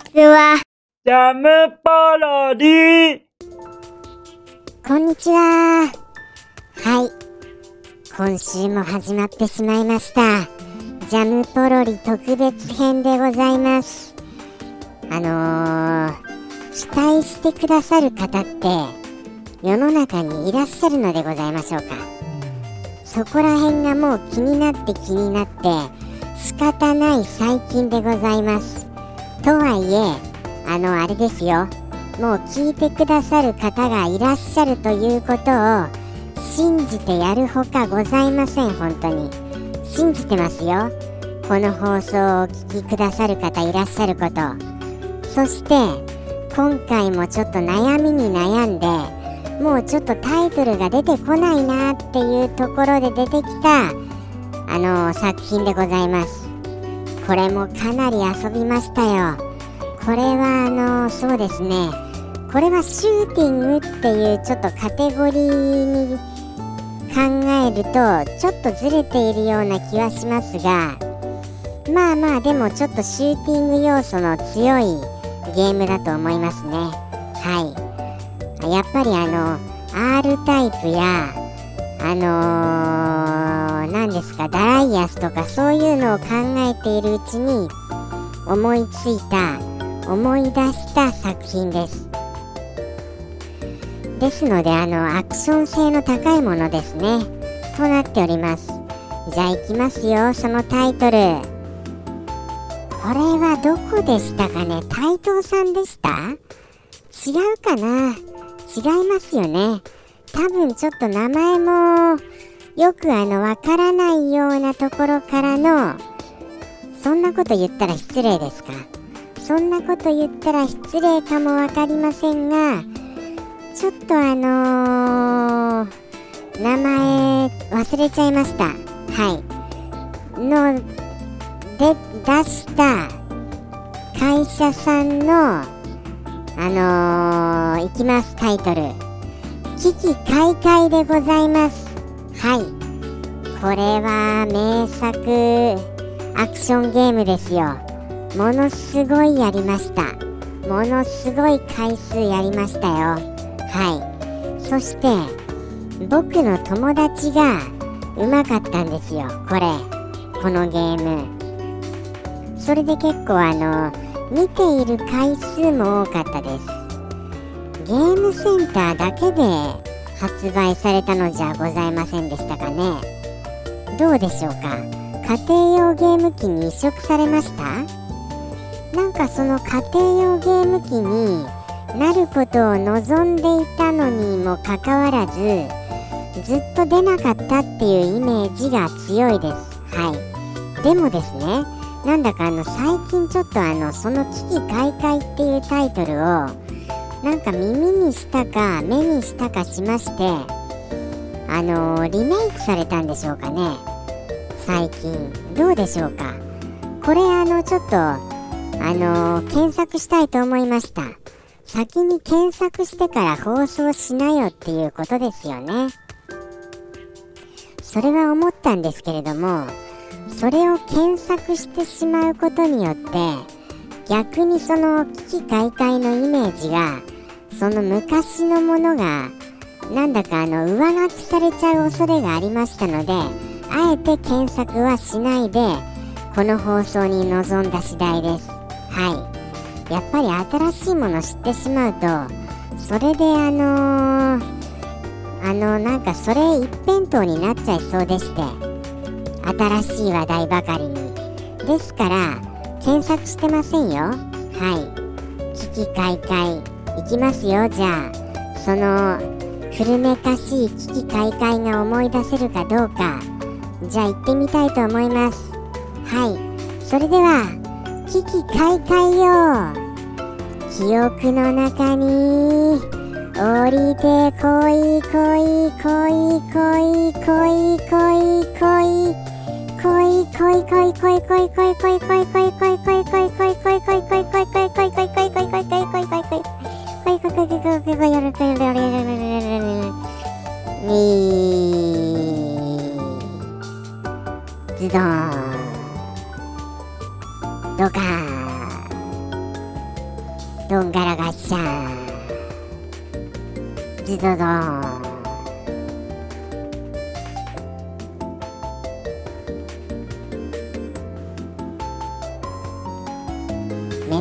ちは。ジャムパロディこんにちは。はい。今週も始まってしまいました。ジャムポロリ特別編でございます。あのー、期待してくださる方って、世の中にいらっしゃるのでございましょうか。そこら辺がもう気になって気になって、仕方ない最近でございます。とはいえあのあれですよ。もう聞いてくださる方がいらっしゃるということを信じてやるほかございません本当に。信じてますよ。この放送をお聞きくださる方いらっしゃること。そして今回もちょっと悩みに悩んでもうちょっとタイトルが出てこないなっていうところで出てきたあの作品でございます。これもかなり遊びましたよ。これはあのそうですね。これはシューティングっていうちょっとカテゴリーに考えるとちょっとずれているような気はしますがまあまあでもちょっとシューティング要素の強いゲームだと思いますね。はい。やっぱりあの R タイプやあの何、ですかダライアスとかそういうのを考えているうちに思いついた思い出した作品です。ですのであのアクション性の高いものですね。となっております。じゃあいきますよそのタイトル。これはどこでしたかね？斎藤さんでした？違うかな？違いますよね。多分ちょっと名前もよくあのわからないようなところからのそんなこと言ったら失礼ですか？そんなこと言ったら失礼かも分かりませんがちょっとあのー、名前忘れちゃいました。はい。ので出した会社さんのあのー、いきますタイトル。危機開会でございます。はい。これは名作アクションゲームですよ。ものすごいやりました。ものすごい回数やりましたよ。はい。そして僕の友達がうまかったんですよ。これ。このゲーム。それで結構あの見ている回数も多かったです。ゲームセンターだけで発売されたのじゃございませんでしたかね。どうでしょうか？家庭用ゲーム機に移植されました？なんかその家庭用ゲーム機になることを望んでいたのにもかかわらずずっと出なかったっていうイメージが強いです。はい。でもですねなんだかあの最近ちょっとあのその「危機開会」っていうタイトルをなんか耳にしたか目にしたかしましてあのー、リメイクされたんでしょうかね。最近。どうでしょうか。これあのちょっとあのー、検索したいと思いました。先に検索してから放送しなよっていうことですよね。それは思ったんですけれどもそれを検索してしまうことによって逆にその危機解体のイメージがその昔のものがなんだかあの上書きされちゃう恐れがありましたのであえて検索はしないでこの放送に臨んだ次第です。はい。やっぱり新しいもの知ってしまうとそれであのー、あのなんかそれ一辺倒になっちゃいそうでして新しい話題ばかりに。ですから検索してませんよ。はい。危機開会いきますよじゃあ。その古めかしい危機開会が思い出せるかどうか。じゃあ行ってみたいと思います。はい。それでは危機開会よ記憶の中に降りてこいこいこいこいこいこいこいどかどドいーいドいガいガいシいーいドいン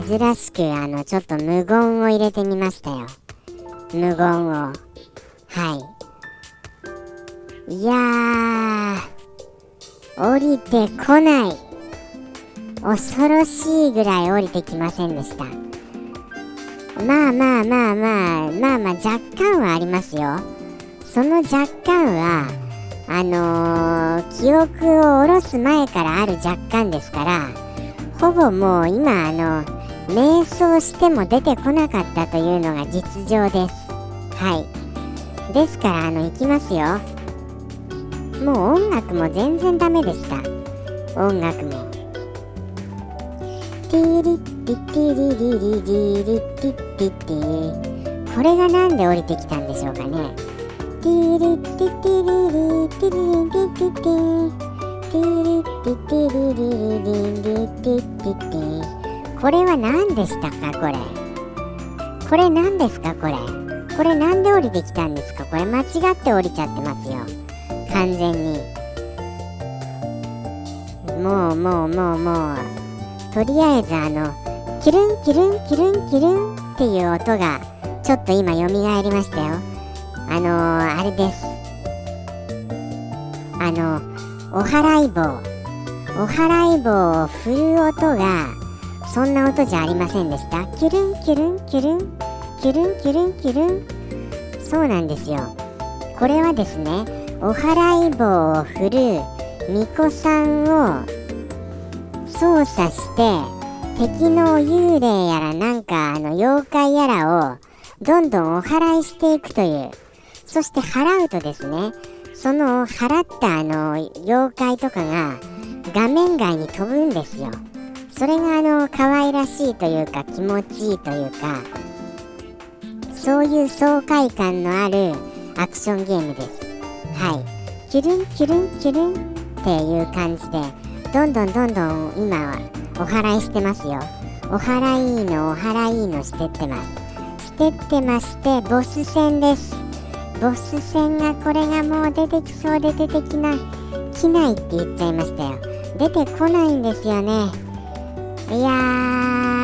珍しくあのちょっと無言を入れてみましたよ。無言を。はい。いやー降りてこない。恐ろしいぐらい降りてきませんでした。まあまあまあまあまあまあ若干はありますよ。その若干はあのー、記憶を下ろす前からある若干ですからほぼもう今あの瞑想しても出てこなかったというのが実情です。はい。ですからあの行きますよ。もう音楽も全然ダメでした。音楽も。ティリッティティリリリリリティッティティ。これがなんで降りてきたんでしょうかね。ティリティティリリティリリティティ。ティティリティティリリリリリティティティこれは何でしたかこれ。これ何ですかこれ。これなんで降りてきたんですかこれ。間違って降りちゃってますよ。完全に。もうもうもうもう。とりあえずあのキルンキルンキルンキルンっていう音がちょっと今蘇りましたよ。あのー、あれです。あのお払い棒。お払い棒を振る音がそんな音じゃありませんでした。キルンキルンキルン。キルンキルンキルン。そうなんですよ。これはですねお払い棒を振る巫女さんを操作して敵の幽霊やらなんかあの妖怪やらをどんどんお祓いしていくという。そして払うとですねその払ったあの妖怪とかが画面外に飛ぶんですよ。それがあの可愛らしいというか気持ちいいというかそういう爽快感のあるアクションゲームです。はい。キュルンキュルンキュルンっていう感じでどんどんどんどん今はお祓いしてますよ。お祓いのお祓いのしてってます。してってましてボス戦です。ボス戦がこれがもう出てきそうで出てきない来ないって言っちゃいましたよ。出てこないんですよね。いや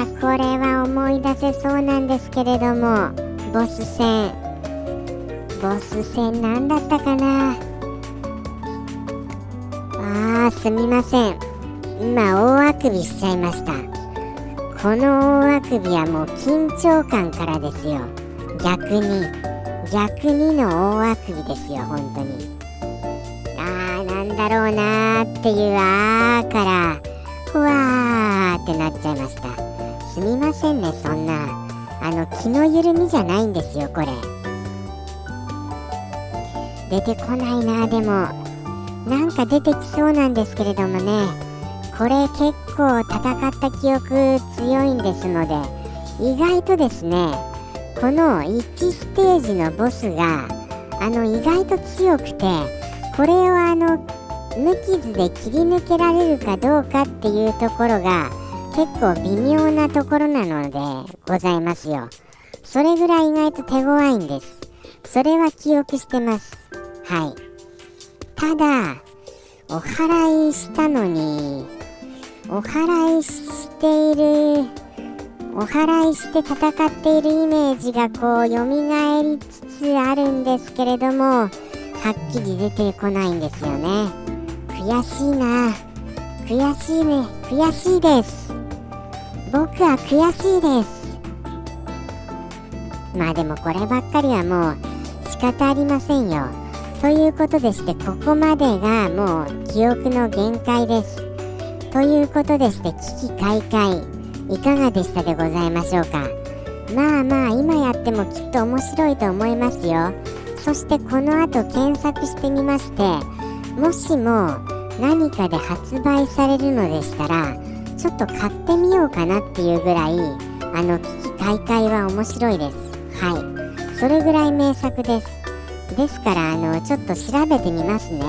ーこれは思い出せそうなんですけれども。ボス戦。ボス戦何だったかな。あーすみません。今大あくびしちゃいました。この大あくびはもう緊張感からですよ。逆に。逆にの大あくびですよ本当に。あーなんだろうなーっていうあーから。ふわー。ってなっちゃいました。すみませんねそんな。あの気の緩みじゃないんですよこれ。出てこないなでも。なんか出てきそうなんですけれどもね。これ結構戦った記憶強いんですので。意外とですねこの1ステージのボスがあの意外と強くてこれをあの無傷で切り抜けられるかどうかっていうところが結構微妙なところなのでございますよ。それぐらい意外と手強いんです。それは記憶してます。はい。ただお祓いしたのにお祓いしているお祓いして戦っているイメージがこう蘇りつつあるんですけれどもはっきり出てこないんですよね。悔しいな。悔しいね。悔しいです。僕は悔しいです。まあでもこればっかりはもう仕方ありませんよ。ということでしてここまでがもう記憶の限界です。ということでして危機開会いかがでしたでございましょうか。まあまあ今やってもきっと面白いと思いますよ。そしてこの後検索してみましてもしも何かで発売されるのでしたらちょっと買ってみようかなっていうぐらいあの危機開会は面白いです。はい。それぐらい名作です。ですからあのちょっと調べてみますね。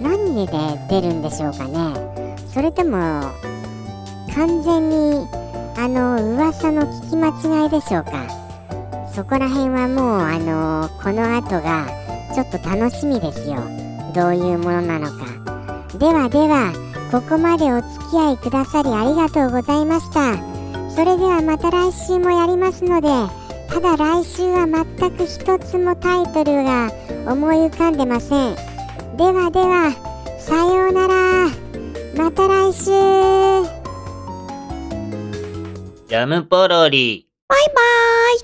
何で出るんでしょうかね。それとも完全にあの噂の聞き間違いでしょうか。そこら辺はもうあのこの後がちょっと楽しみですよ。どういうものなのか。ではではここまでお付き合いくださりありがとうございました。それではまた来週もやりますのでただ来週は全く一つもタイトルが思い浮かんでません。ではではさようなら。また来週。ジャムポロリ。バイバーイ